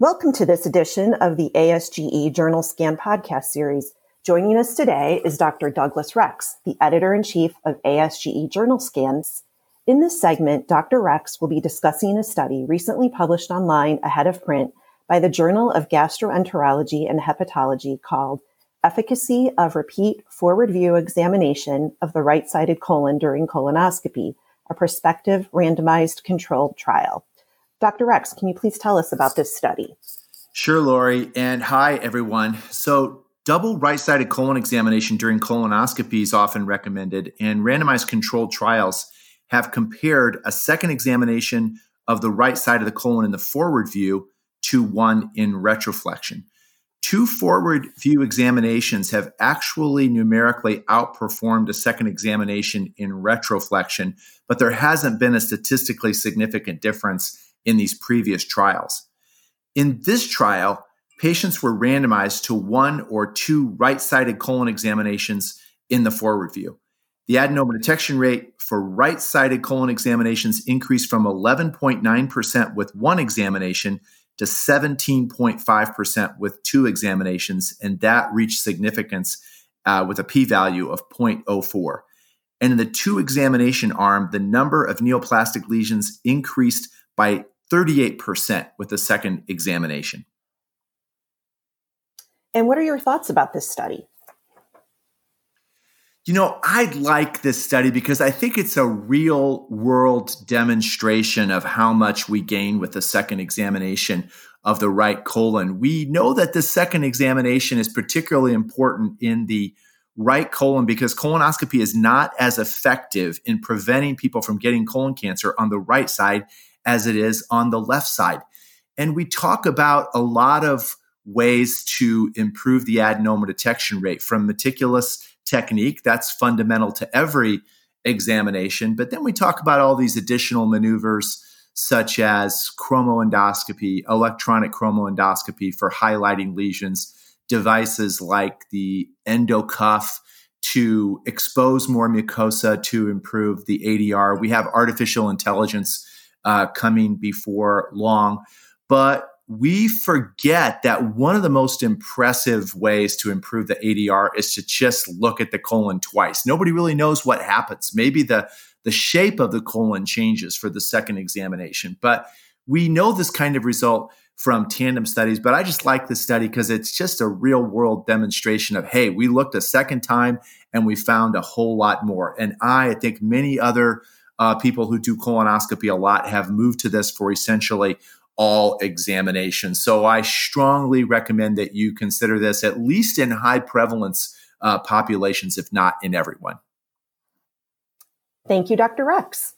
Welcome to this edition of the ASGE Journal Scan podcast series. Joining us today is Dr. Douglas Rex, the editor in chief of ASGE Journal Scans. In this segment, Dr. Rex will be discussing a study recently published online ahead of print by the Journal of Gastroenterology and Hepatology called Efficacy of Repeat Forward View Examination of the Right Sided Colon During Colonoscopy, a prospective randomized controlled trial. Dr. Rex, can you please tell us about this study? Sure, Lori. And hi, everyone. So, double right sided colon examination during colonoscopy is often recommended, and randomized controlled trials have compared a second examination of the right side of the colon in the forward view to one in retroflexion. Two forward view examinations have actually numerically outperformed a second examination in retroflexion, but there hasn't been a statistically significant difference in these previous trials. In this trial, patients were randomized to one or two right sided colon examinations in the forward view. The adenoma detection rate for right sided colon examinations increased from 11.9% with one examination to 17.5% with two examinations, and that reached significance uh, with a p value of 0.04. And in the two examination arm, the number of neoplastic lesions increased by 38% with the second examination. And what are your thoughts about this study? You know, I like this study because I think it's a real world demonstration of how much we gain with the second examination of the right colon. We know that the second examination is particularly important in the right colon because colonoscopy is not as effective in preventing people from getting colon cancer on the right side as it is on the left side. And we talk about a lot of ways to improve the adenoma detection rate from meticulous technique. That's fundamental to every examination. But then we talk about all these additional maneuvers such as chromoendoscopy, electronic chromoendoscopy for highlighting lesions, devices like the endocuff to expose more mucosa to improve the ADR. We have artificial intelligence uh, coming before long. But we forget that one of the most impressive ways to improve the ADR is to just look at the colon twice. Nobody really knows what happens. Maybe the, the shape of the colon changes for the second examination, but we know this kind of result from tandem studies. But I just like this study because it's just a real world demonstration of, hey, we looked a second time and we found a whole lot more. And I, I think many other uh, people who do colonoscopy a lot have moved to this for essentially all examinations. So I strongly recommend that you consider this at least in high prevalence uh, populations, if not in everyone. Thank you, Dr. Rex.